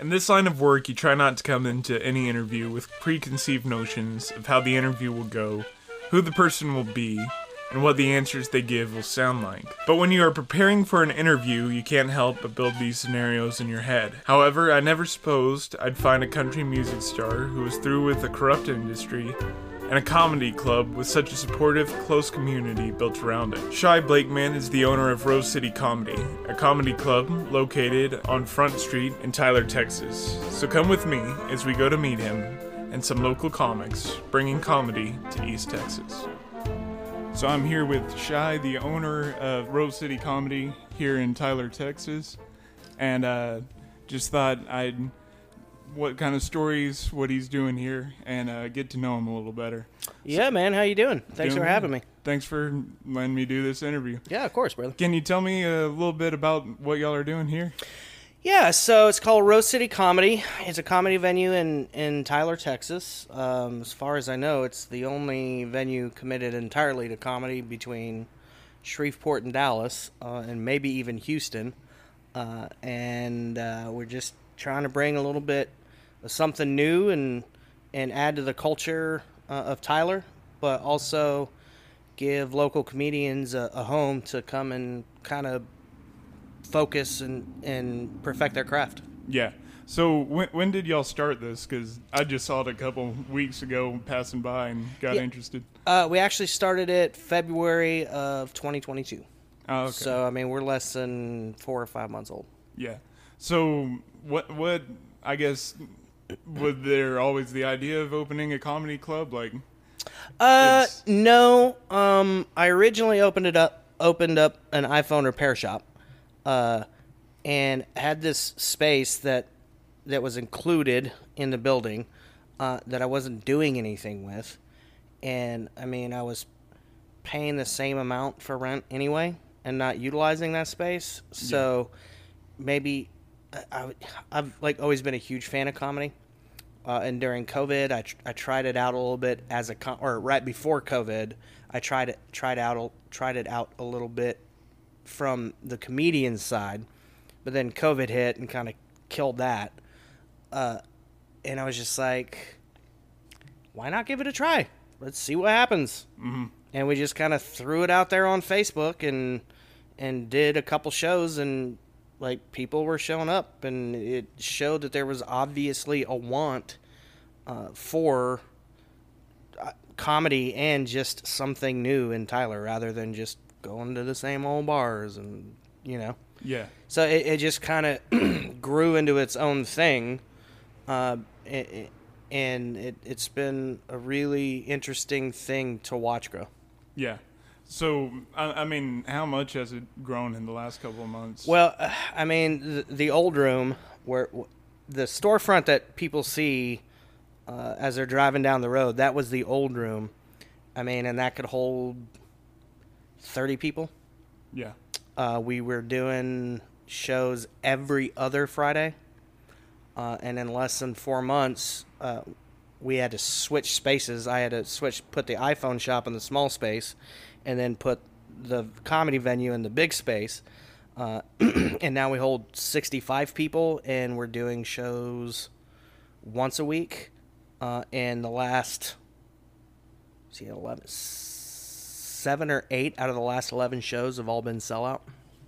In this line of work, you try not to come into any interview with preconceived notions of how the interview will go, who the person will be, and what the answers they give will sound like. But when you are preparing for an interview, you can't help but build these scenarios in your head. However, I never supposed I'd find a country music star who was through with the corrupt industry and a comedy club with such a supportive, close community built around it. Shy Blakeman is the owner of Rose City Comedy, a comedy club located on Front Street in Tyler, Texas. So come with me as we go to meet him and some local comics bringing comedy to East Texas. So I'm here with Shy, the owner of Rose City Comedy here in Tyler, Texas, and uh, just thought I'd what kind of stories, what he's doing here, and uh, get to know him a little better. Yeah, man. How you doing? Thanks Doing for having me. Thanks for letting me do this interview. Yeah, of course, brother. Can you tell me a little bit about what y'all are doing here? Yeah, so it's called Rose City Comedy. It's a comedy venue in, in Tyler, Texas. Um, as far as I know, it's the only venue committed entirely to comedy between Shreveport and Dallas, uh, and maybe even Houston. Uh, and uh, we're just trying to bring a little bit something new and and add to the culture uh, of Tyler, but also give local comedians a, a home to come and kind of focus and, and perfect their craft. Yeah. So when, when did y'all start this? Because I just saw it a couple weeks ago passing by and got Yeah. interested. Uh, we actually started it February of 2022. Oh, okay. So I mean, we're less than four or five months old. Yeah. So what what I guess was there always the idea of opening a comedy club like Uh, It's- no. Um, I originally opened it up, opened up an iPhone repair shop, uh, and had this space that that was included in the building uh, that I wasn't doing anything with, and I mean I was paying the same amount for rent anyway and not utilizing that space. So maybe I, I, I've like always been a huge fan of comedy. Uh, and during COVID, I, tr- I tried it out a little bit as a com- or right before COVID, I tried it tried out tried it out a little bit from the comedian side, but then COVID hit and kind of killed that. Uh, and I was just like, why not give it a try? Let's see what happens. Mm-hmm. And we just kind of threw it out there on Facebook and and did a couple shows and like people were showing up and it showed that there was obviously a want uh, for uh, comedy and just something new in Tyler rather than just going to the same old bars and you know yeah. so it, it just kind of grew into its own thing uh, i- i- and it, it's been a really interesting thing to watch grow Yeah. So I, I mean, how much has it grown in the last couple of months? Well, I mean, the, the old room where the storefront that people see uh, as they're driving down the road, that was the old room. I mean, and that could hold 30 people. yeah. Uh, we were doing shows every other Friday. Uh, and in less than four months, uh, we had to switch spaces. I had to switch, put the iPhone shop in the small space, and then put the comedy venue in the big space. Uh, and now we hold 65 people, and we're doing shows once a week. Uh, and the last, see, 11, seven or eight out of the last 11 shows have all been sellout.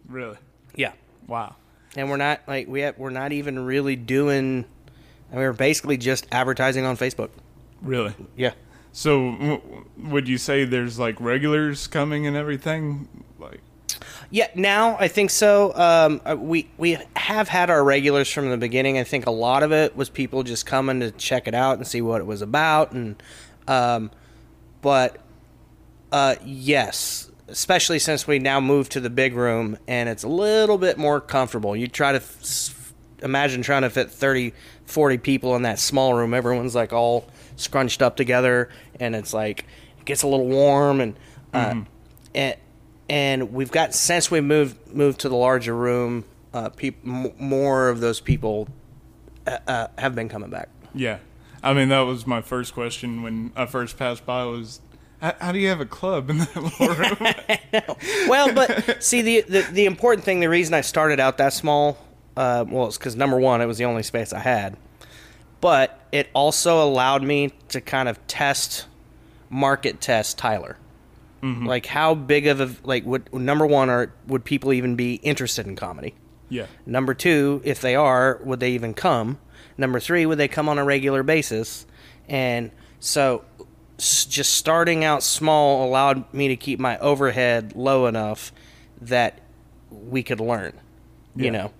Really. Yeah Wow. and we're not like we have, we're not even really doing. I mean, we're basically just advertising on Facebook. Really. Yeah. So w- would you say there's like regulars coming and everything? Like Yeah, now I think so. Um, uh, we we have had our regulars from the beginning. I think a lot of it was people just coming to check it out and see what it was about, and um, but uh, yes, especially since we now moved to the big room and it's a little bit more comfortable. You try to f- imagine trying to fit 30, 40 people in that small room. Everyone's like all scrunched up together, and it's like it gets a little warm and uh, and and we've got since we moved moved to the larger room, uh, peop, m- more of those people uh, uh, have been coming back. yeah. I mean that was my first question when I first passed by was how, how do you have a club in that little room? well, but see the, the the important thing, the reason I started out that small Uh, well, it's because number one, it was the only space I had, but it also allowed me to kind of test, market test Tyler. Like how big of a like would number one are would people even be interested in comedy? Yeah. Number two, if they are, would they even come? Number three, would they come on a regular basis? And so, just starting out small allowed me to keep my overhead low enough that we could learn, you know.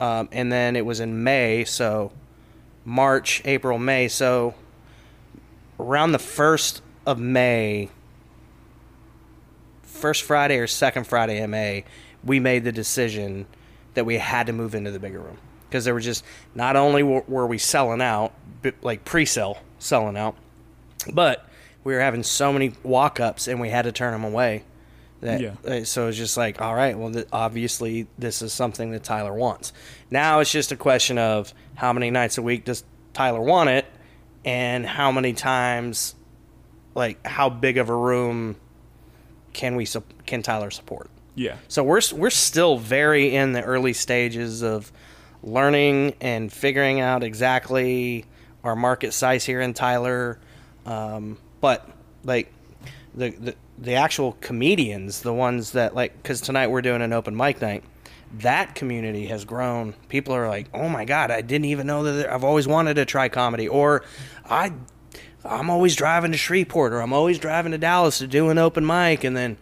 Um, and then it was in May, so March, April, May. So around the first of May, first Friday or second Friday in May, we made the decision that we had to move into the bigger room because there were just not only were, we selling out, like pre-sale selling out, but we were having so many walk-ups and we had to turn them away. That, Yeah. so it's just like, all right, well, th- obviously this is something that Tyler wants. Now it's just a question of how many nights a week does Tyler want it, and how many times, like how big of a room can we sup- can Tyler support? Yeah. So we're we're still very in the early stages of learning and figuring out exactly our market size here in Tyler. Um, but like the, the the actual comedians, the ones that like, because tonight we're doing an open mic night. That community has grown. People are like, "Oh my god, I didn't even know that I've always wanted to try comedy," or "I, I'm always driving to Shreveport, or I'm always driving to Dallas to do an open mic," and then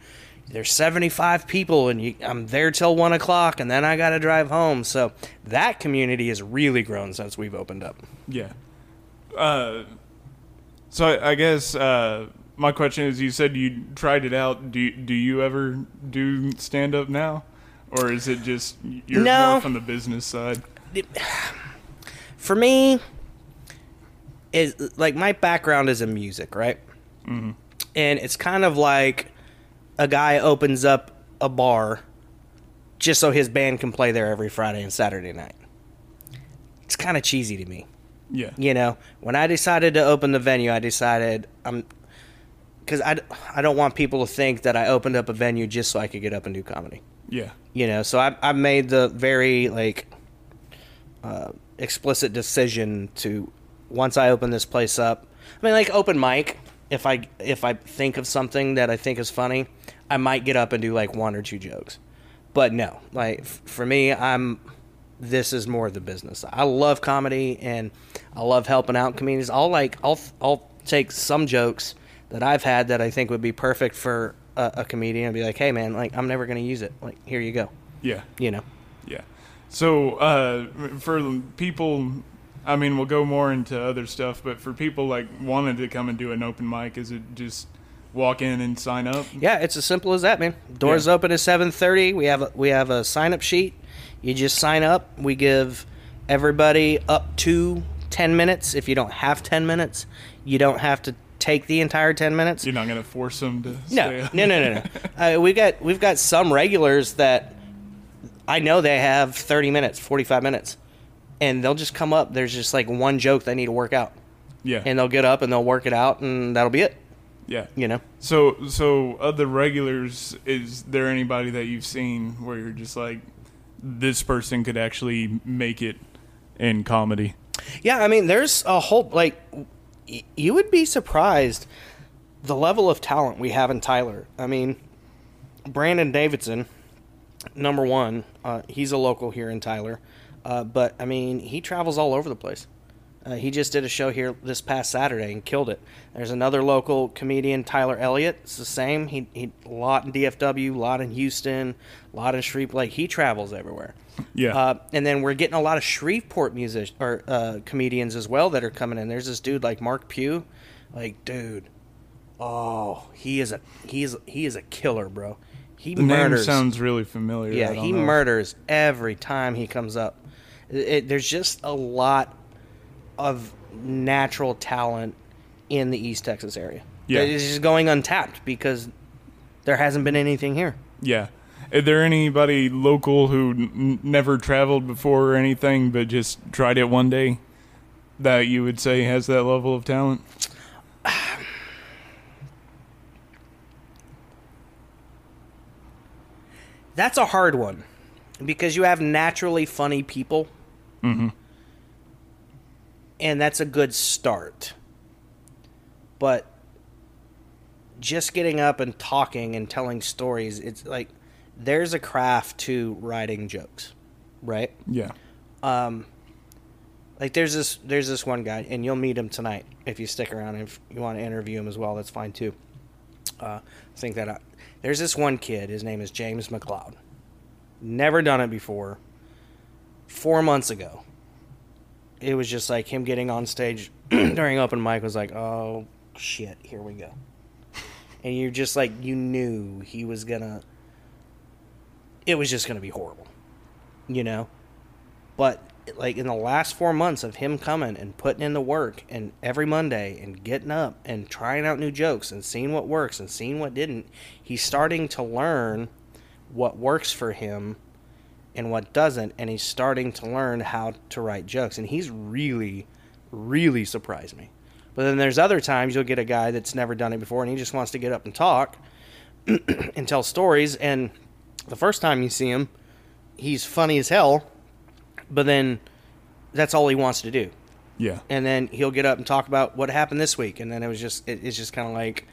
there's 75 people and you, I'm there till one o'clock and then I got to drive home. So that community has really grown since we've opened up. Yeah. Uh, so I, I guess uh, my question is: You said you tried it out. Do you, do you ever do stand up now, or is it just you're No. more from the business side? For me, is like my background is in music, right? Mm-hmm. And it's kind of like a guy opens up a bar just so his band can play there every Friday and Saturday night. It's kind of cheesy to me. Yeah. you know when i decided to open the venue i decided i'm because I, I don't want people to think that i opened up a venue just so i could get up and do comedy. Yeah. you know so i, I made the very like uh, explicit decision to once i open this place up i mean like open mic if i if i think of something that i think is funny i might get up and do like one or two jokes. But no like f- for me i'm this is more the business. I love comedy and i love helping out comedians i'll like i'll i'll take some jokes that i've had that i think would be perfect for a, a comedian and be like hey man like i'm never going to use it like here you go Yeah. you know Yeah. So uh, for people, I mean, we'll go more into other stuff, but for people like wanted to come and do an open mic, is it just walk in and sign up? Yeah, it's as simple as that, man. Doors Yeah. open at seven thirty. We have a, we have a sign up sheet. You just sign up. We give everybody up to ten minutes. If you don't have ten minutes, you don't have to take the entire ten minutes. You're not gonna force them to. No, no, no, no, no. uh, we got we've got some regulars that I know they have thirty minutes, forty five minutes, and they'll just come up. There's just like one joke they need to work out, Yeah. and they'll get up and they'll work it out, and that'll be it. yeah. You know. So, so of the regulars, is there anybody that you've seen where you're just like, this person could actually make it in comedy? Yeah, I mean, there's a whole like you would be surprised the level of talent we have in Tyler. I mean, Brandon Davidson, number one, uh, he's a local here in Tyler, uh, but I mean, he travels all over the place. Uh, he just did a show here this past Saturday and killed it. There's another local comedian, Tyler Elliott. It's the same. He he a lot in DFW, a lot in Houston, a lot in Shreveport. Like he travels everywhere. Yeah. Uh, and then we're getting a lot of Shreveport music or uh, comedians as well that are coming in. There's this dude like Mark Pugh, like dude, oh he is a he is he is a killer, bro. He the murders. name sounds really familiar. Yeah, he know. murders every time he comes up. It, it- there's just a lot of natural talent in the East Texas area. Yeah. it's just going untapped because there hasn't been anything here. Yeah. Is there anybody local who n- never traveled before or anything, but just tried it one day, that you would say has that level of talent? That's a hard one. because you have naturally funny people. Mm-hmm. And that's a good start. But just getting up and talking and telling stories, it's like there's a craft to writing jokes, right? Yeah. Um, Like there's this there's this one guy, and you'll meet him tonight if you stick around. If you want to interview him as well, that's fine too. Uh, think that out. There's this one kid. His name is James McLeod. Never done it before. Four months ago, it was just like him getting on stage during open mic was like, oh shit, here we go. And you're just like you knew he was gonna. It was just gonna be horrible, you know. But like in the last four months of him coming and putting in the work and every Monday and getting up and trying out new jokes and seeing what works and seeing what didn't, he's starting to learn what works for him and what doesn't, and he's starting to learn how to write jokes. And he's really, really surprised me. But then there's other times you'll get a guy that's never done it before and he just wants to get up and talk and tell stories. And the first time you see him, he's funny as hell but then that's all he wants to do. Yeah. And then he'll get up and talk about what happened this week, and then it was just it, it's just kind of like.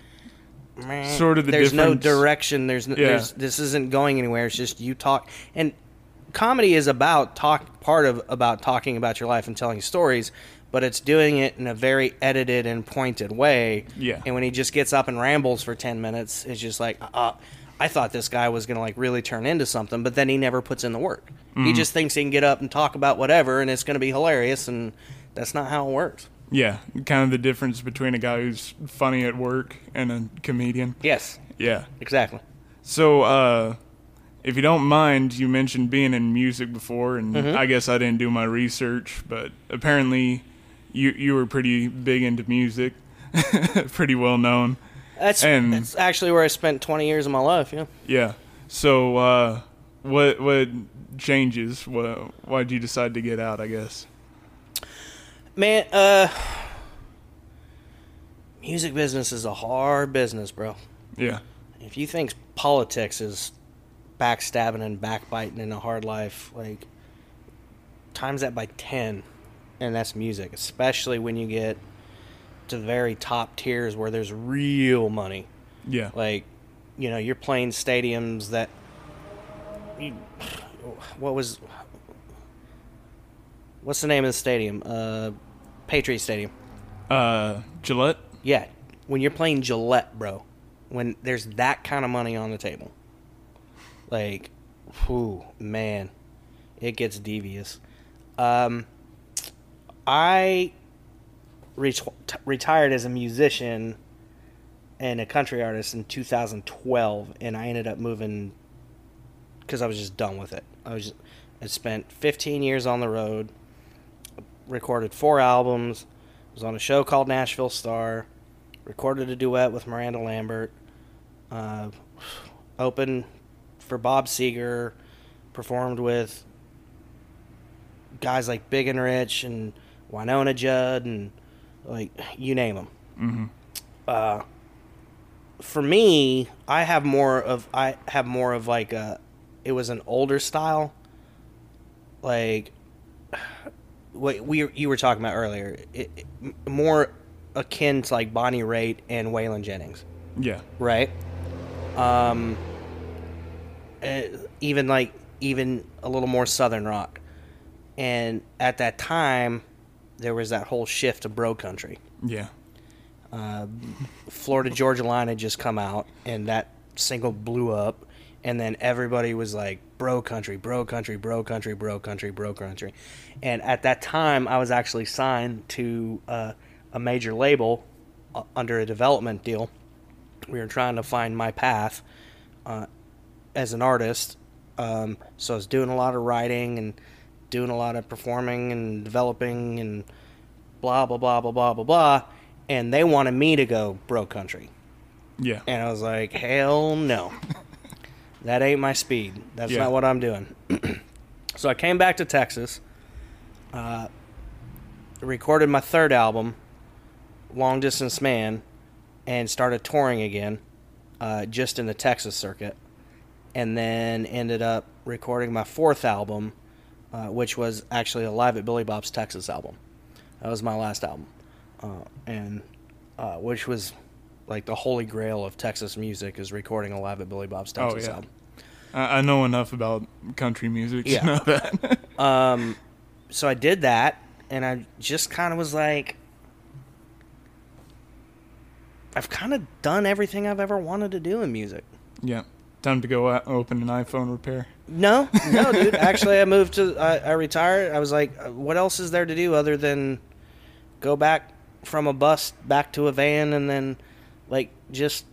Sort of the there's no direction. There's, no, Yeah. there's this isn't going anywhere. It's just you talk and comedy is about talk part of about talking about your life and telling stories, but it's doing it in a very edited and pointed way. Yeah. And when he just gets up and rambles for ten minutes, it's just like uh, I thought this guy was gonna like really turn into something, but then he never puts in the work. Mm-hmm. He just thinks he can get up and talk about whatever, and it's gonna be hilarious, and that's not how it works. Yeah. Kind of the difference between a guy who's funny at work and a comedian. Yes, Yeah. exactly. So, uh, if you don't mind, you mentioned being in music before, and Mm-hmm. I guess I didn't do my research, but apparently you you were pretty big into music, pretty well known. That's And- that's actually where I spent twenty years of my life. Yeah. Yeah. So, uh, what what changes? What why'd you decide to get out? I guess. Man, uh music business is a hard business, bro. Yeah. If you think politics is backstabbing and backbiting in a hard life, like times that by 10 and that's music, especially when you get to the very top tiers where there's real money. Yeah. Like, you know, you're playing stadiums that you, what was what's the name of the stadium? Uh Patriot Stadium. Uh, Gillette. Yeah, when you're playing Gillette, bro, when there's that kind of money on the table, like, whew, man, it gets devious. Um, I ret- retired as a musician and a country artist in 2012, and I ended up moving because I was just done with it. I was just, I spent 15 years on the road, recorded four albums, was on a show called Nashville Star, recorded a duet with Miranda Lambert, uh, opened for Bob Seger, performed with guys like Big and Rich and Wynonna Judd and like you name them. Mm-hmm. Uh, for me, I have more of I have more of like a it was an older style, like what we you were talking about earlier. It, it- more akin to like Bonnie Raitt and Waylon Jennings, Yeah. right? Um, eh, even like even a little more southern rock, and at that time, there was that whole shift to bro country. Yeah. Florida Georgia Line had just come out, and that single blew up. And then everybody was like, bro country, bro country, bro country, bro country, bro country. And at that time, I was actually signed to uh, a major label uh, under a development deal. We were trying to find my path uh, as an artist. Um, so I was doing a lot of writing and doing a lot of performing and developing and blah, blah, blah, blah, blah, blah, blah. And they wanted me to go bro country. Yeah. And I was like, hell no. that ain't my speed. That's Yeah. not what I'm doing. so I came back to Texas, uh, recorded my third album, Long Distance Man, and started touring again, uh, just in the Texas circuit. And then ended up recording my fourth album, uh, which was actually a live at Billy Bob's Texas album. That was my last album, uh, and uh, which was like the holy grail of Texas music is recording a live at Billy Bob's Oh, Texas yeah. album. I, I know enough about country music Yeah. to know that. Um, so I did that, and I just kind of was like, I've kind of done everything I've ever wanted to do in music. yeah. Time to go out, open an iPhone repair. No, no, dude. Actually, I moved to. I, I retired. I was like, uh, what else is there to do other than go back from a bus back to a van and then like just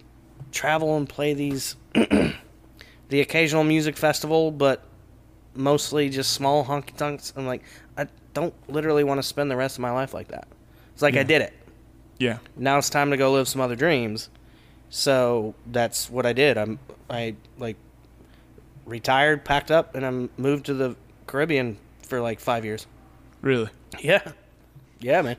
travel and play these the occasional music festival, but mostly just small honky tonks. I'm like, I don't literally want to spend the rest of my life like that. It's like I did it. Yeah. Now it's time to go live some other dreams. So that's what I did. I'm I like retired, packed up, and I'm moved to the Caribbean for like five years. Really. Yeah, yeah, man.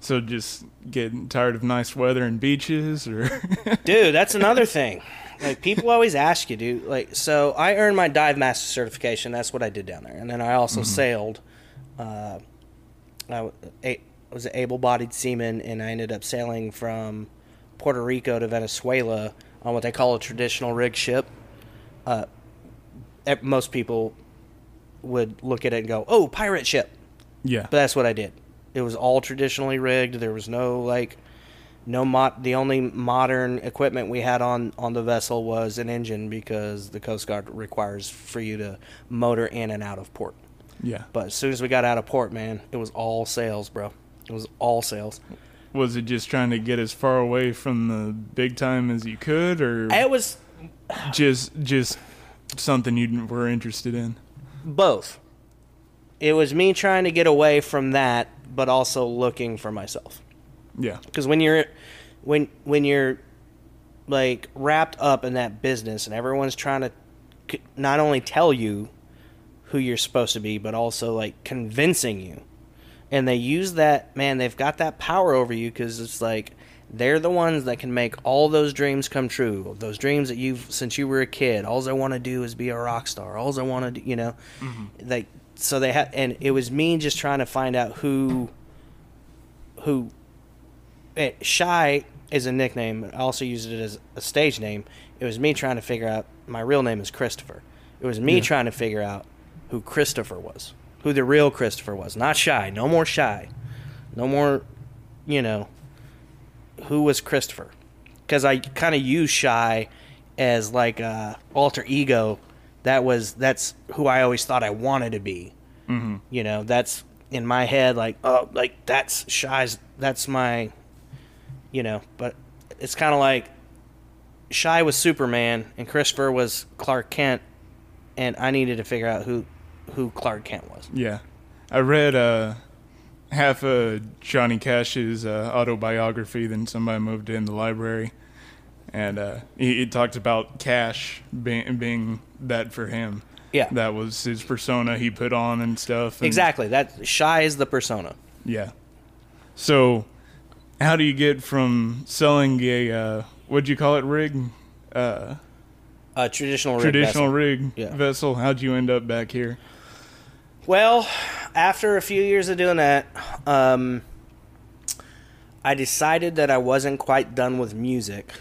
So just getting tired of nice weather and beaches, or Dude, that's another thing. Like people always ask you, dude. Like, so I earned my dive master certification. That's what I did down there, and then I also sailed. Uh, I was an able-bodied seaman, and I ended up sailing from Puerto Rico to Venezuela on what they call a traditional rig ship. Uh, most people would look at it and go, "Oh, pirate ship." yeah, But that's what I did. It was all traditionally rigged. There was no like no mod the only modern equipment we had on on the vessel was an engine because the Coast Guard requires for you to motor in and out of port. yeah. But as soon as we got out of port, man, it was all sails, bro. It was all sails. Was it just trying to get as far away from the big time as you could, or It was just just something you were interested in? both. It was me trying to get away from that, but also looking for myself. Yeah, because when you're when when you're like wrapped up in that business and everyone's trying to not only tell you who you're supposed to be but also like convincing you and they use that man they've got that power over you because it's like they're the ones that can make all those dreams come true. Those dreams that you've since you were a kid all i want to do is be a rock star. All i want to do you know? Like so they had and it was me just trying to find out who who eh, shy is a nickname i also used it as a stage name. It was me trying to figure out my real name is christopher. It was me Yeah. trying to figure out who christopher was who the real christopher was. Not shy. No more shy. No more you know who was christopher? Because i kind of use shy as like a alter ego that was that's who i always thought i wanted to be. Hmm you know that's in my head like oh like that's shy's that's my you know but it's kind of like shy was superman and christopher was clark kent and i needed to figure out who who clark kent was yeah. I read uh, half of Johnny Cash's uh, autobiography. Then somebody moved in the library, and uh, he, he talked about Cash being being that for him. yeah That was his persona he put on and stuff. and- exactly that shy is the persona Yeah. So, how do you get from selling a uh, what'd you call it rig, uh, a traditional rig traditional vessel. rig Yeah. vessel? How'd you end up back here? Well, after a few years of doing that, um, I decided that I wasn't quite done with music.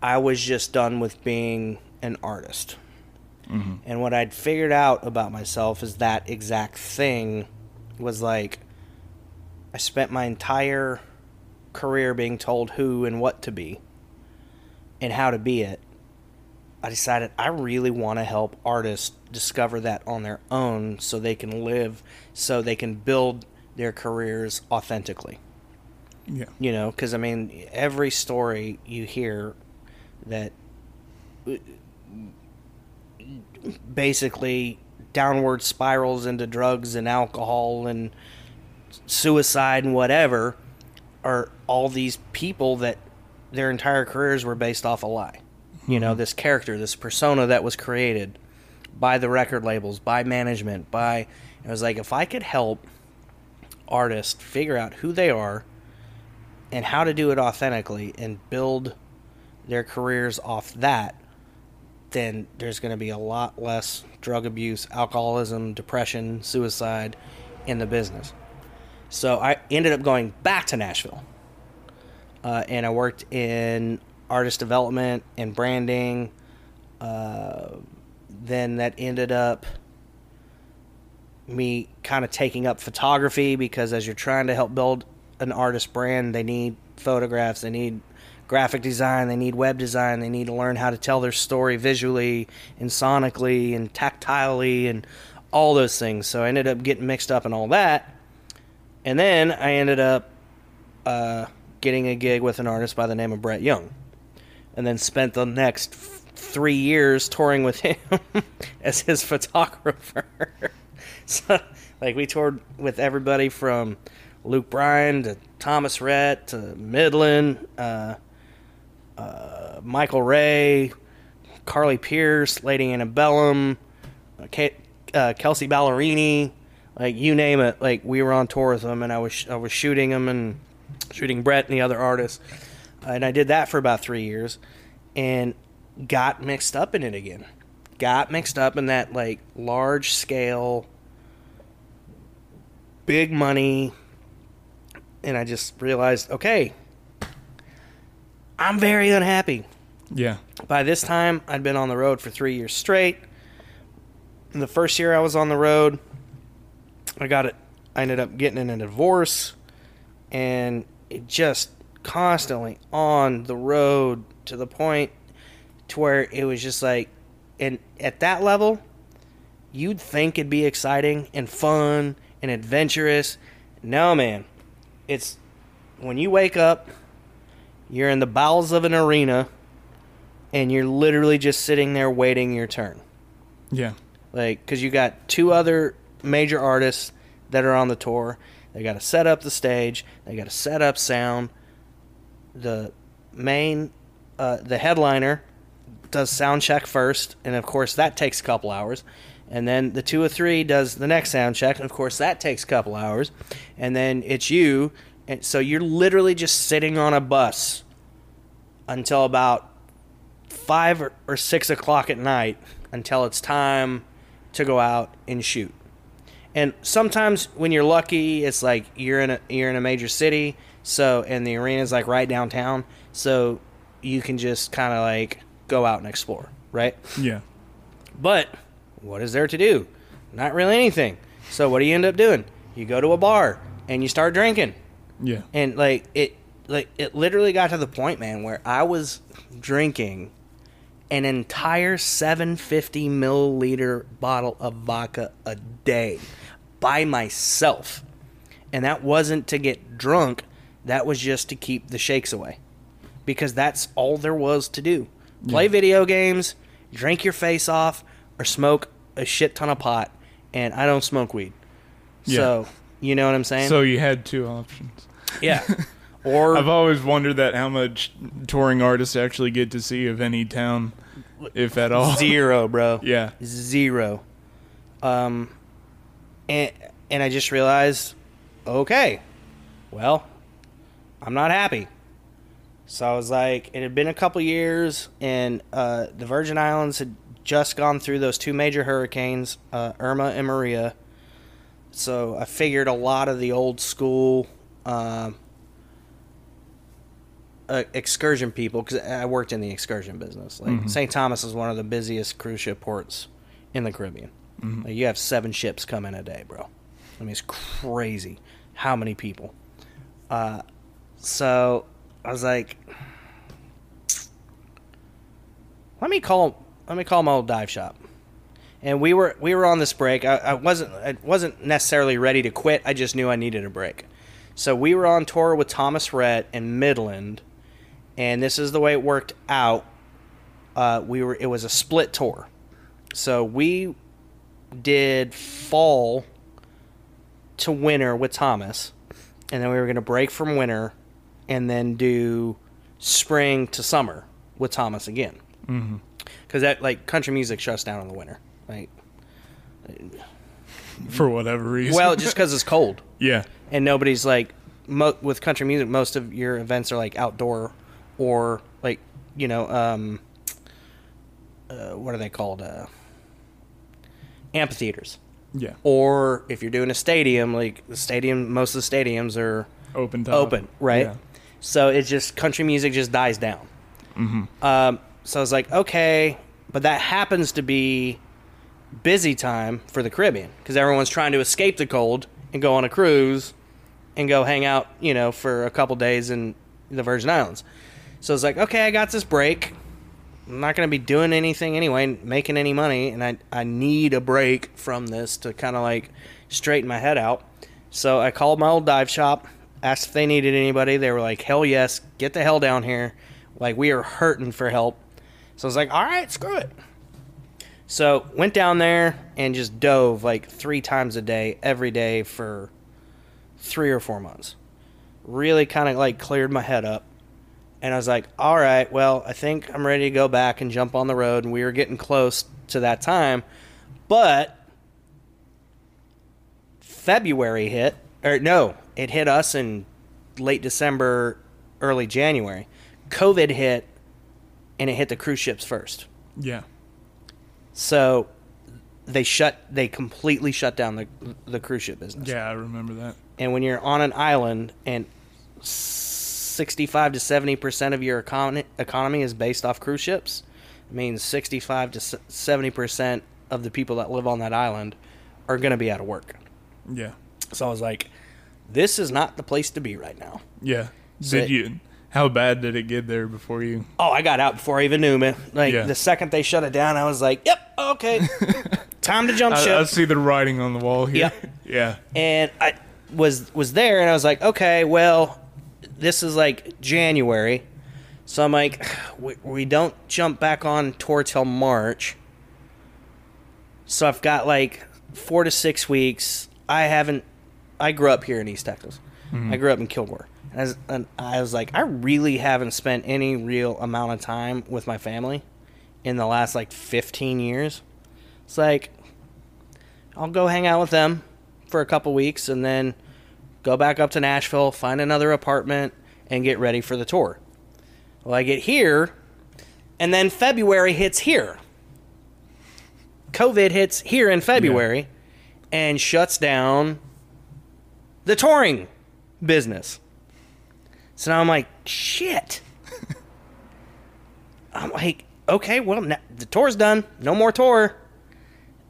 I was just done with being an artist. And what I'd figured out about myself is that exact thing was like I spent my entire career being told who and what to be and how to be it. I decided I really want to help artists discover that on their own so they can live, so they can build their careers authentically. Yeah. You know, because I mean, every story you hear that basically downward spirals into drugs and alcohol and suicide and whatever are all these people that their entire careers were based off a lie. You know, this character, this persona that was created by the record labels, by management, by it was like if I could help artists figure out who they are and how to do it authentically and build their careers off that, then there's going to be a lot less drug abuse, alcoholism, depression, suicide in the business. So I ended up going back to Nashville. Uh, and I worked in artist development and branding. Uh, then that ended up me kind of taking up photography because as you're trying to help build an artist brand, they need photographs, they need graphic design, they need web design, they need to learn how to tell their story visually and sonically and tactilely and all those things. So I ended up getting mixed up in all that. And then I ended up uh, getting a gig with an artist by the name of Brett Young. And then spent the next f- three years touring with him as his photographer. so, like, we toured with everybody from Luke Bryan to Thomas Rhett to Midland, uh, uh, Michael Ray, Carly Pearce, Lady Antebellum, uh, uh, Kelsea Ballerini, like you name it. Like we were on tour with them, and I was I was shooting them and shooting Brett and the other artists, and I did that for about three years, and got mixed up in it again. Got mixed up in that like large scale, big money, and I just realized, okay, I'm very unhappy. Yeah. By this time, I'd been on the road for three years straight. In the first year I was on the road, I got it. I ended up getting in a divorce, and it just constantly on the road to the point to where it was just like, and at that level, you'd think it'd be exciting and fun and adventurous. No, man, it's when you wake up, you're in the bowels of an arena, and you're literally just sitting there waiting your turn. Yeah. like because you got two other major artists that are on the tour. They got to set up the stage. They got to set up sound the main uh, the headliner does sound check first and of course that takes a couple hours and then the two or three does the next sound check and of course that takes a couple hours and then it's you and so you're literally just sitting on a bus until about five or, or six o'clock at night until it's time to go out and shoot. And sometimes when you're lucky, it's like you're in a you're in a major city, so and the arena's like right downtown, so you can just kind of like go out and explore, right? Yeah. But what is there to do? Not really anything. So what do you end up doing? You go to a bar and you start drinking Yeah. and like it like it literally got to the point man where i was drinking an entire 750 milliliter bottle of vodka a day by myself and that wasn't to get drunk that was just to keep the shakes away because that's all there was to do play video games drink your face off or smoke a shit ton of pot and i don't smoke weed Yeah. so you know what i'm saying So you had two options. yeah or I've always wondered that how much touring artists actually get to see of any town, if at all. Zero, bro. Yeah. Zero. Um, and and I just realized, okay, well, I'm not happy. So I was like, it had been a couple years, and uh, the Virgin Islands had just gone through those two major hurricanes, uh, Irma and Maria. So I figured a lot of the old school um uh, excursion people, because I worked in the excursion business. Like St. Thomas is one of the busiest cruise ship ports in the Caribbean. Like, you have seven ships come in a day, bro. I mean, it's crazy how many people. Uh, so I was like, let me call let me call my old dive shop. And we were we were on this break. I, I wasn't I wasn't necessarily ready to quit. I just knew I needed a break. So we were on tour with Thomas Rhett in Midland, and this is the way it worked out. Uh, we were it was a split tour, so we did fall to winter with Thomas, and then we were going to break from winter, and then do spring to summer with Thomas again. Because that like country music shuts down in the winter, right? For whatever reason. well, just because it's cold yeah. and nobody's like mo- with country music. Most of your events are like outdoor or like you know um, uh, what are they called? Uh, amphitheaters. Yeah. Or if you're doing a stadium, like the stadium, most of the stadiums are Open top. open, right? Yeah. So it's just country music just dies down. Mm-hmm. Um, so I was like, okay, but that happens to be busy time for the Caribbean because everyone's trying to escape the cold and go on a cruise and go hang out, you know, for a couple days in the Virgin Islands. So it's like, okay, I got this break. I'm not going to be doing anything anyway, making any money, and I I need a break from this to kind of like straighten my head out. So I called my old dive shop, asked if they needed anybody. They were like, "Hell yes, get the hell down here!" Like we are hurting for help. So I was like, "All right, screw it." So went down there and just dove like three times a day, every day for three or four months. Really kind of like cleared my head up. And I was like, all right, well, I think I'm ready to go back and jump on the road. And we were getting close to that time. But February hit, or no, it hit us in late December, early January. COVID hit, and it hit the cruise ships first. Yeah. So they shut, they completely shut down the the cruise ship business. Yeah, I remember that. And when you're on an island and 65 to 70 percent of your economy economy is based off cruise ships, it means 65 to 70 percent of the people that live on that island are going to be out of work. Yeah. So I was like, this is not the place to be right now. Yeah. Did it- you? How bad did it get there before you? Oh, I got out before I even knew, man. Like Yeah. the second they shut it down, I was like, "Yep, okay, time to jump I, ship." I see the writing on the wall here. Yeah. yeah. and I was was there, and I was like, okay, well, this is like January, so I'm like, we, we don't jump back on tour till March, so I've got like four to six weeks. I haven't. I grew up here in East Texas. I mm-hmm. grew up in Kilgore. And I, was, and I was like, I really haven't spent any real amount of time with my family in the last like 15 years. It's like, I'll go hang out with them for a couple weeks and then go back up to Nashville, find another apartment, and get ready for the tour. Well, I get here, and then February hits here. COVID hits here in February and shuts down the touring business. So now I'm like, shit. I'm like, okay, well, na- the tour's done. No more tour.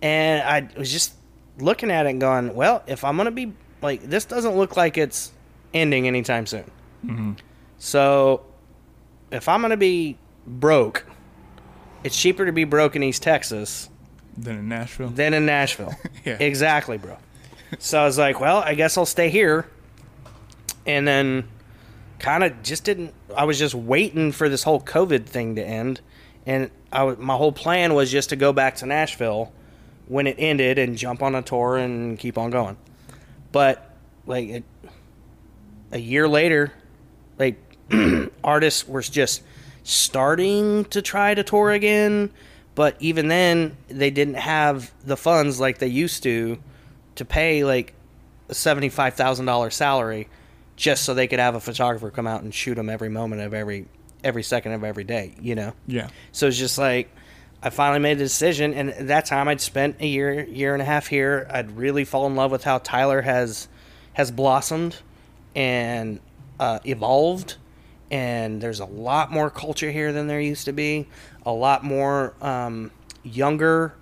And I was just looking at it and going, well, if I'm going to be like, this doesn't look like it's ending anytime soon. Mm-hmm. So if I'm going to be broke, it's cheaper to be broke in East Texas than in Nashville. than in Nashville. Yeah. Exactly, bro. So I was like, well, I guess I'll stay here. And then kind of just didn't, I was just waiting for this whole COVID thing to end. And I, my whole plan was just to go back to Nashville when it ended and jump on a tour and keep on going. But like it, a year later, like artists were just starting to try to tour again, but even then they didn't have the funds like they used to to pay like a seventy-five thousand dollar salary just so they could have a photographer come out and shoot them every moment of every every second of every day. You know. yeah. So it's just like I finally made a decision, and at that time I'd spent a year, year and a half here. I'd really fall in love with how Tyler has has blossomed and uh, evolved, and there's a lot more culture here than there used to be. A lot more um, younger,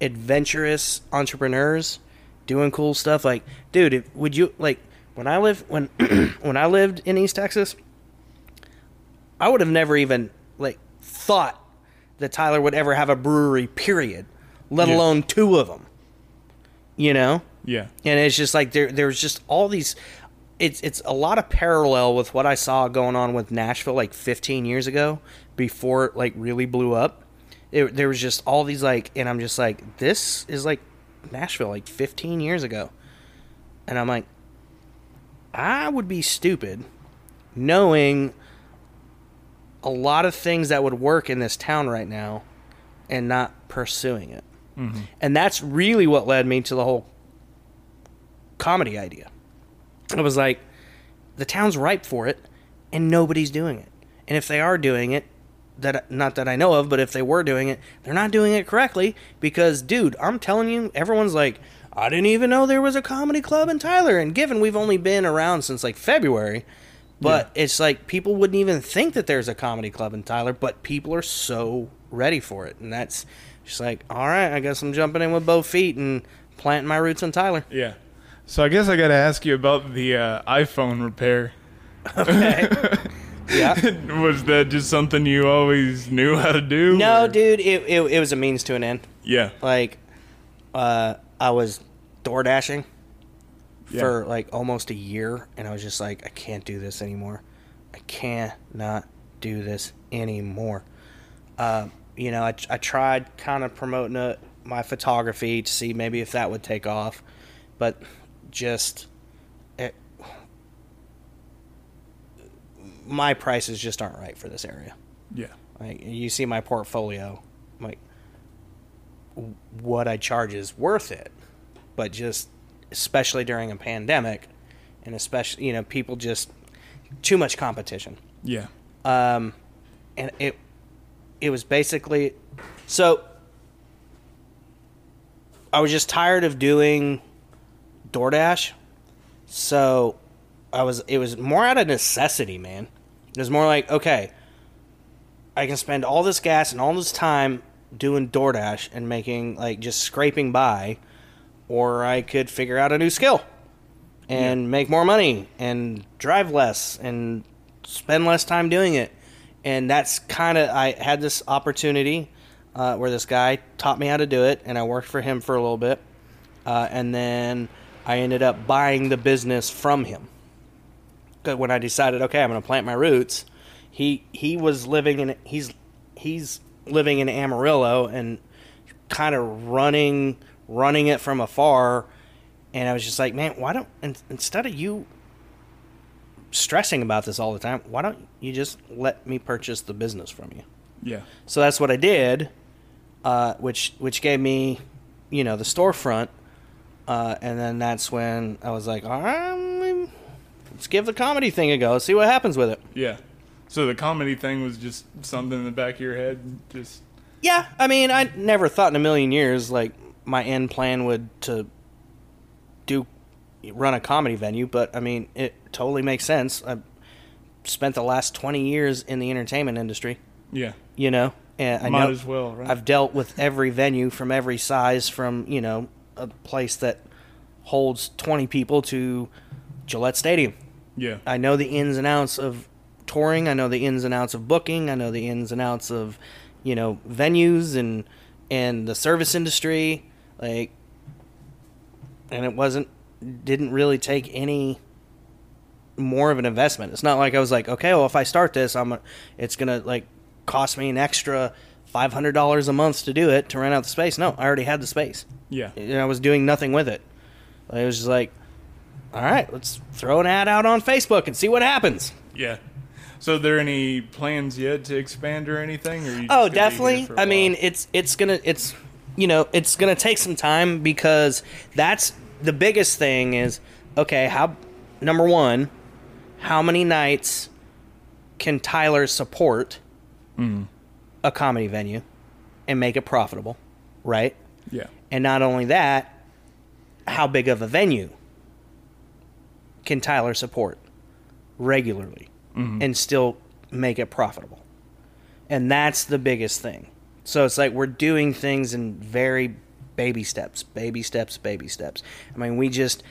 adventurous entrepreneurs doing cool stuff. Like, dude, if, would you like when I live when when I lived in East Texas? I would have never even like thought that Tyler would ever have a brewery. Period. Let Yeah. alone two of them. You know, Yeah. and it's just like there there's just all these. It's it's a lot of parallel with what I saw going on with Nashville like 15 years ago before it like really blew up. It, there was just all these like, and I'm just like, this is like Nashville like 15 years ago, and I'm like, I would be stupid knowing a lot of things that would work in this town right now and not pursuing it. Mm-hmm. And that's really what led me to the whole comedy idea. I was like, the town's ripe for it, and nobody's doing it. And if they are doing it, that not that I know of, but if they were doing it, they're not doing it correctly because dude, I'm telling you, everyone's like, I didn't even know there was a comedy club in Tyler and given we've only been around since like February, but it's like people wouldn't even think that there's a comedy club in Tyler, but people are so ready for it and that's just like, all right, I guess I'm jumping in with both feet and planting my roots in Tyler. Yeah. So I guess I got to ask you about the uh, iPhone repair. Okay. yeah. was that just something you always knew how to do? No, or- dude, it, it, it was a means to an end. Yeah. like uh I was door dashing Yeah. for like almost a year and I was just like I can't do this anymore. I cannot do this anymore. Uh, you know, I, I tried kind of promoting it, my photography to see maybe if that would take off, but just it, my prices just aren't right for this area. Yeah. Like you see my portfolio, like what I charge is worth it, but just especially during a pandemic, and especially you know people just too much competition. Yeah. Um, and it it was basically so I was just tired of doing DoorDash, so I was it was more out of necessity, man. It was more like okay, I can spend all this gas and all this time doing DoorDash and making like just scraping by, or I could figure out a new skill and make more money and drive less and spend less time doing it. And that's kind of I had this opportunity uh, where this guy taught me how to do it, and I worked for him for a little bit, uh, and then I ended up buying the business from him. When I decided, okay, I'm going to plant my roots, he he was living in he's he's living in Amarillo and kind of running running it from afar and I was just like, man, why don't in, instead of you stressing about this all the time, why don't you just let me purchase the business from you? Yeah. So that's what I did, uh, which which gave me, you know, the storefront, uh, and then that's when I was like, all right, let's give the comedy thing a go, see what happens with it. Yeah. So the comedy thing was just something in the back of your head, just Yeah, I mean, I never thought in a million years like my end plan would to do run a comedy venue, but I mean, it totally makes sense. I've spent the last twenty years in the entertainment industry, yeah. you know, and I Might as well, right? I've dealt with every venue from every size, from you know a place that holds twenty people to Gillette Stadium. Yeah. I know the ins and outs of touring. I know the ins and outs of booking. I know the ins and outs of, you know, venues and and the service industry. Like, and it wasn't didn't really take any more of an investment. It's not like I was like, okay, well, if I start this, I'm, it's gonna like cost me an extra five hundred dollars a month to do it to rent out the space. No, I already had the space yeah. and I was doing nothing with it. It was just like, all right, let's throw an ad out on Facebook and see what happens. Yeah. So, are there any plans yet to expand or anything? Or you Oh, gonna be here definitely. I mean, it's it's gonna it's you know it's gonna take some time because that's the biggest thing is okay. How number one, how many nights can Tyler support hmm. a comedy venue and make it profitable, right? yeah, And not only that, how big of a venue can Tyler support regularly mm-hmm. and still make it profitable? And that's the biggest thing. So it's like we're doing things in very baby steps, baby steps, baby steps. I mean, we just,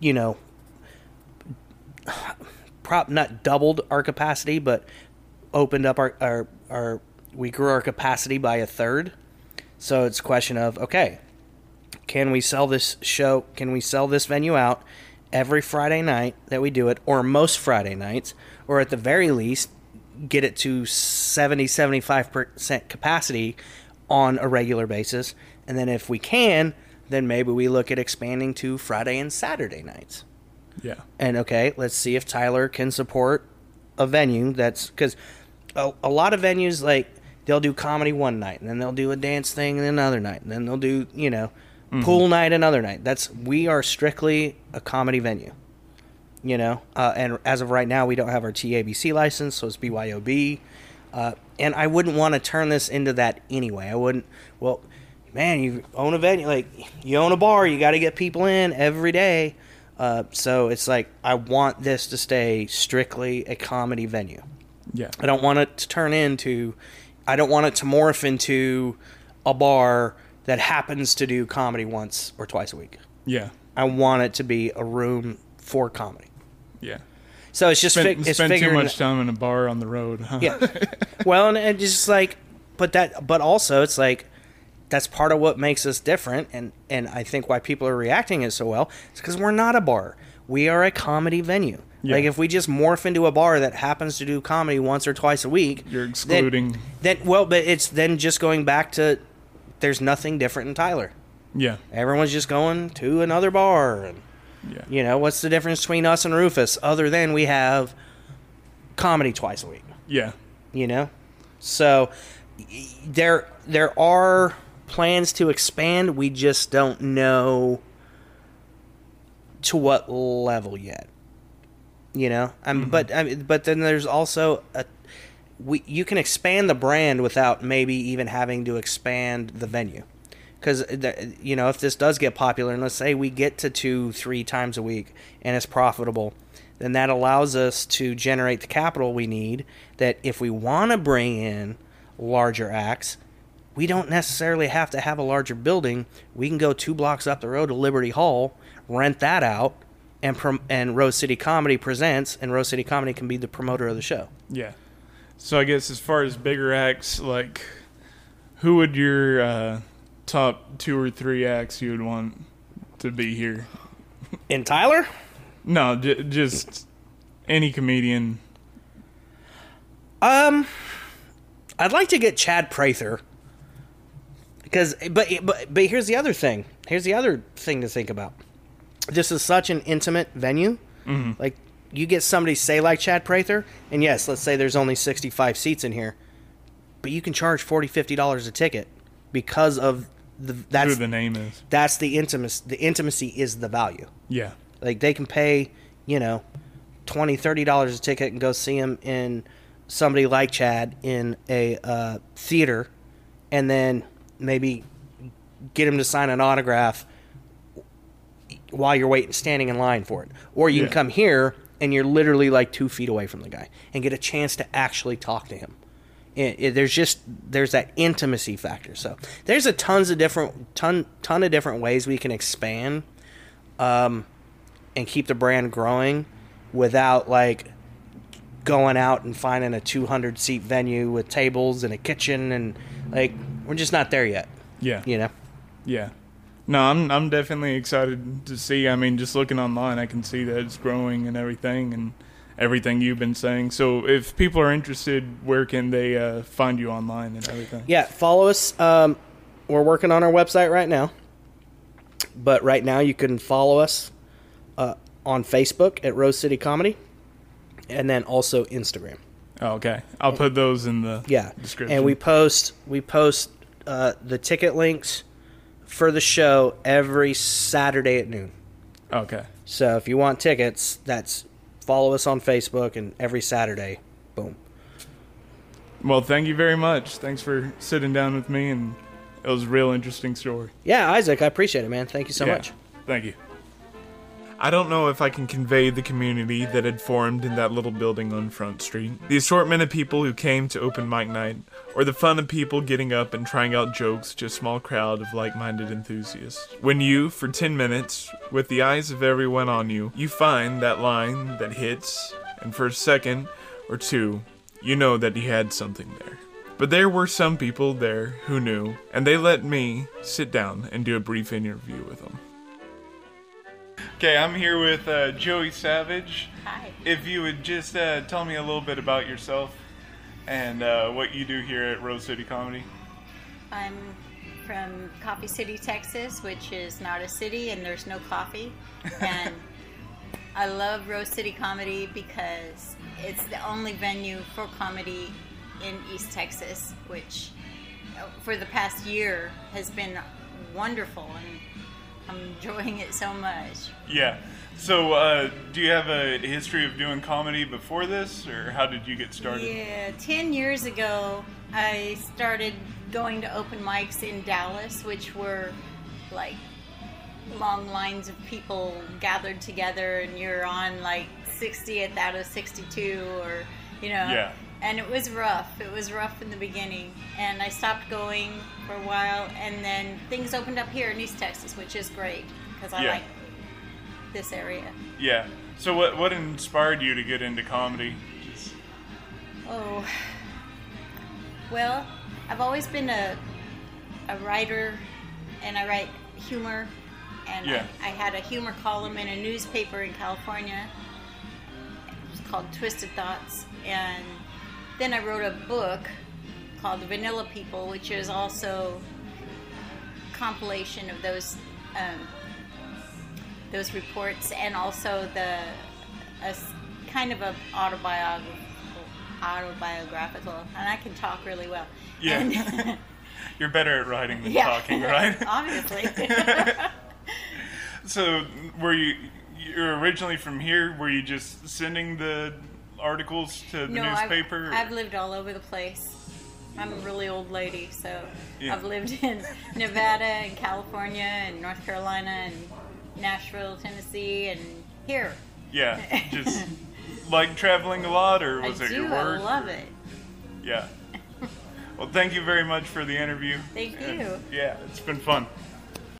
you know, prop not doubled our capacity, but opened up our, our, our we grew our capacity by a third. So it's a question of okay, can we sell this show? Can we sell this venue out every Friday night that we do it, or most Friday nights, or at the very least, get it to 70 75% capacity on a regular basis? And then if we can, then maybe we look at expanding to Friday and Saturday nights yeah, and okay, let's see if Tyler can support a venue that's because a, a lot of venues like they'll do comedy one night and then they'll do a dance thing and another night and then they'll do you know pool night another night. That's we are strictly a comedy venue, you know. Uh, and as of right now, we don't have our TABC license, so it's BYOB. Uh, and I wouldn't want to turn this into that anyway. I wouldn't. Well, man, you own a venue, like you own a bar, you got to get people in every day. Uh, so it's like I want this to stay strictly a comedy venue. Yeah. I don't want it to turn into. I don't want it to morph into a bar that happens to do comedy once or twice a week. Yeah. I want it to be a room for comedy. Yeah. So it's just Spend, fig- it's spend too much time in a bar on the road, huh? yeah. well, and it's just like, but that, but also it's like, that's part of what makes us different, and and I think why people are reacting it so well is because we're not a bar. We are a comedy venue. Yeah. Like if we just morph into a bar that happens to do comedy once or twice a week, You're then- excluding. Then, well, but it's then just going back to there's nothing different in Tyler. Yeah. Everyone's just going to another bar, and Yeah. you know what's the difference between us and Rufus other than we have comedy twice a week Yeah. you know so there there are plans to expand we just don't know to what level yet you know I mean, but I mean, but then there's also a we you can expand the brand without maybe even having to expand the venue. Because you know if this does get popular and let's say we get to two three times a week and it's profitable then that allows us to generate the capital we need that if we want to bring in larger acts we don't necessarily have to have a larger building. We can go two blocks up the road to liberty hall rent that out and prom- and rose city comedy presents and rose city comedy can be the promoter of the show. Yeah. So I guess as far as bigger acts, like, who would your uh, top two or three acts you would want to be here? in tyler No, j- just any comedian. Um, I'd like to get Chad Prather because, but but but here's the other thing. Here's the other thing to think about. This is such an intimate venue. Like you get somebody say like Chad Prather, and yes, let's say there's only 65 seats in here, but you can charge 40 50 dollars a ticket because of the who that's the name is. that's the intimacy. The intimacy is the value. Yeah. Like they can pay, you know, 20 30 dollars a ticket and go see him in somebody like Chad in a uh, theater, and then maybe get him to sign an autograph while you're waiting, standing in line for it. Or you Yeah. can come here and you're literally like two feet away from the guy and get a chance to actually talk to him. It, it- there's just there's that intimacy factor. So there's a tons of different ton ton of different ways we can expand, um, and keep the brand growing, without like going out and finding a 200 seat venue with tables and a kitchen and like we're just not there yet. Yeah. You know. Yeah. No, I'm I'm definitely excited to see. I mean, just looking online, I can see that it's growing and everything, and everything you've been saying. So, if people are interested, where can they uh, find you online and everything? Yeah, follow us. Um, we're working on our website right now, but right now you can follow us uh, on Facebook at Rose City Comedy, and then also Instagram. Oh, okay. I'll put those in the Yeah, description. and we post we post uh, the ticket links for the show every Saturday at noon. okay. So if you want tickets, that's follow us on Facebook, and every Saturday, boom. Well, thank you very much. Thanks for sitting down with me, and it was a real interesting story. Yeah, Isaac, I appreciate it, man. Thank you so Yeah. much. Thank you. I don't know if I can convey the community that had formed in that little building on Front Street, the assortment of people who came to open mic night, or the fun of people getting up and trying out jokes to a small crowd of like minded enthusiasts. When you, for 10 minutes, with the eyes of everyone on you, you find that line that hits, and for a second or two, you know that you had something there. But there were some people there who knew, and they let me sit down and do a brief interview with them. Okay, I'm here with uh, Joey Savage. Hi. If you would just uh, tell me a little bit about yourself and uh, what you do here at Rose City Comedy. I'm from Coffee City, Texas, which is not a city and there's no coffee. And I love Rose City Comedy because it's the only venue for comedy in East Texas, which uh, for the past year has been wonderful. And I'm enjoying it so much. Yeah. So, uh, do you have a history of doing comedy before this, or how did you get started? Yeah, 10 years ago, I started going to open mics in Dallas, which were like long lines of people gathered together, and you're on like 60th out of 62, or you know. Yeah. And it was rough. It was rough in the beginning, and I stopped going for a while, and then things opened up here in East Texas, which is great because I Yeah. like this area. Yeah. So, what what inspired you to get into comedy? Oh, well, I've always been a a writer, and I write humor, and Yeah. I, I had a humor column in a newspaper in California. It was called Twisted Thoughts, and then I wrote a book called The Vanilla People, which is also compilation of those um, those reports, and also the a kind of a autobiographical autobiographical, and I can talk really well. Yeah. And- You're better at writing than yeah, talking, right? Obviously. so, were you you're originally from here? Were you just sending the articles to the no, I've, newspaper? or- I've lived all over the place. I'm a really old lady, so Yeah. I've lived in Nevada and California and North Carolina and Nashville, Tennessee, and here. yeah, just like traveling a lot, or I was it do. your work? I love it. Yeah. Well, thank you very much for the interview. Thank And, you. yeah, it's been fun.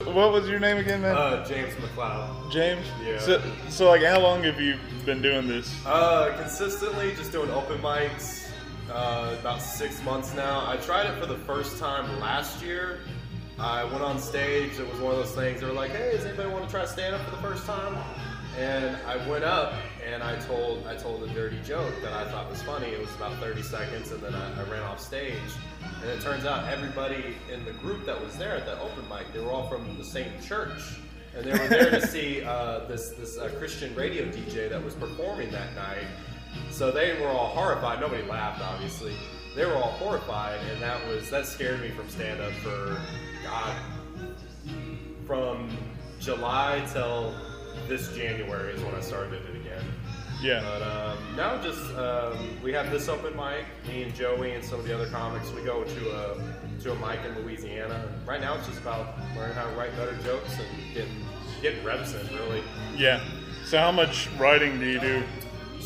What was your name again, man? Uh, James McLeod. James. yeah. So, so, like, how long have you been doing this? Uh, consistently just doing open mics. Uh, about six months now. I tried it for the first time last year. I went on stage. It was one of those things. They were like, "Hey, does anybody want to try stand up for the first time?" And I went up and I told I told a dirty joke that I thought was funny. It was about 30 seconds, and then I, I ran off stage. And it turns out everybody in the group that was there at that open mic, they were all from the same church. and they were there to see uh, this this uh, Christian radio DJ that was performing that night. So they were all horrified. Nobody laughed, obviously. They were all horrified, and that was that scared me from stand up for God from July till this January is when I started it again. Yeah. But um, now just um, we have this open mic. Me and Joey and some of the other comics. We go to a to a mic in Louisiana. Right now it's just about learning how to write better jokes and getting getting reps in. Really. Yeah. So how much writing do you do?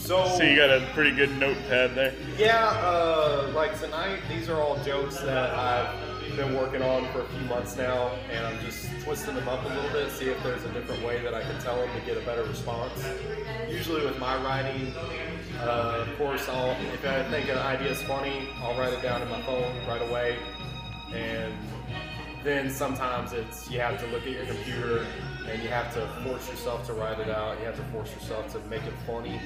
So So you got a pretty good notepad there. Yeah, uh, like tonight, these are all jokes that I've been working on for a few months now, and I'm just twisting them up a little bit, see if there's a different way that I can tell them to get a better response. Usually with my writing, uh, of course, I'll if I think an idea is funny, I'll write it down in my phone right away, and then sometimes it's you have to look at your computer and you have to force yourself to write it out. You have to force yourself to make it funny.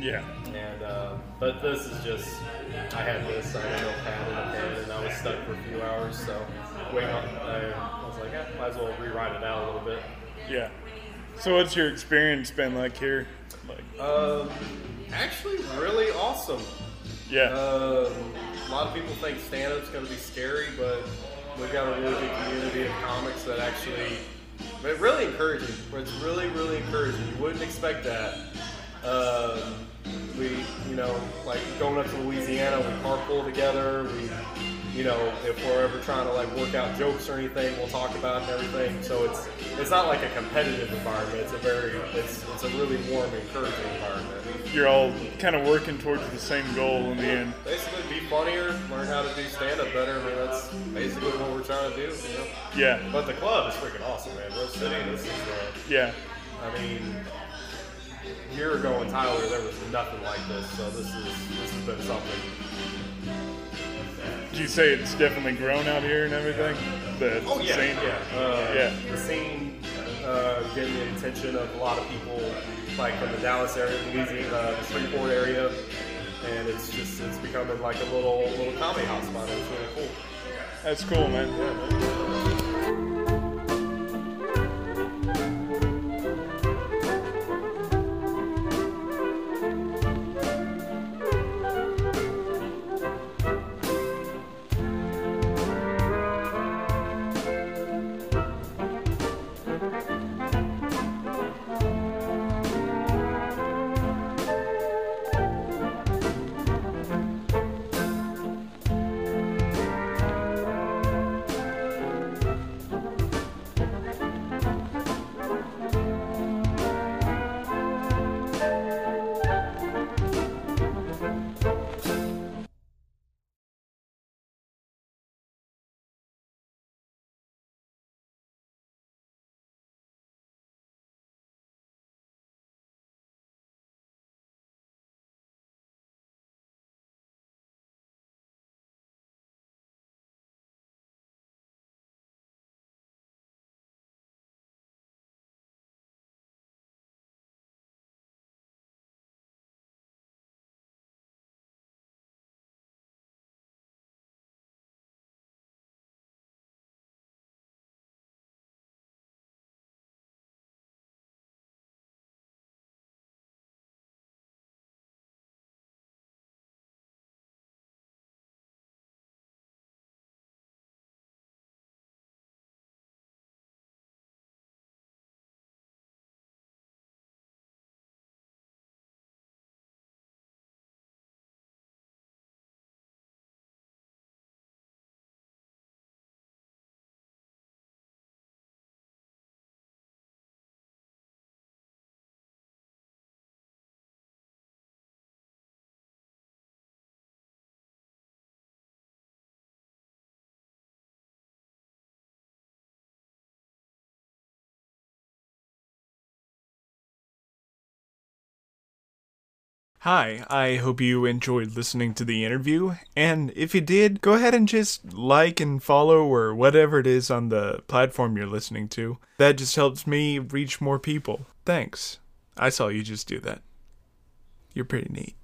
Yeah. And uh, but this is just I had this, I had no pad and a pen, and I was stuck for a few hours. So waiting on, I, I was like, eh, might as well rewrite it out a little bit. Yeah. So what's your experience been like here? Like, Um, actually, really awesome. yeah. Um, a lot of people think stand-up's going to be scary, but we've got a really good community of comics that actually, but really encouraging. It's really, really encouraging. You wouldn't expect that. Um, we, you know, like going up to Louisiana, we carpool together. We, you know, if we're ever trying to like work out jokes or anything, we'll talk about and everything. So it's it's not like a competitive environment. It's a very, it's it's a really warm, encouraging environment. You're all kind of working towards the same goal in the end. Basically, be funnier, learn how to do stand up better. I mean, that's basically what we're trying to do, you know. Yeah. But the club is freaking awesome, man. Rose City, this is, uh, Yeah. I mean, year ago in Tyler, there was nothing like this, so this is this has been something. Did you say it's definitely grown out here and everything? The Oh yeah, scene? yeah, uh, Yeah. The scene uh, getting the attention of a lot of people, like from the Dallas area, Louisiana, uh, the Shreveport area, and it's just it's becoming like a little little comedy hotspot. It's really cool. That's cool, man. Yeah, man. Hi, I hope you enjoyed listening to the interview. And if you did, go ahead and just like and follow or whatever it is on the platform you're listening to. That just helps me reach more people. Thanks. I saw you just do that. You're pretty neat.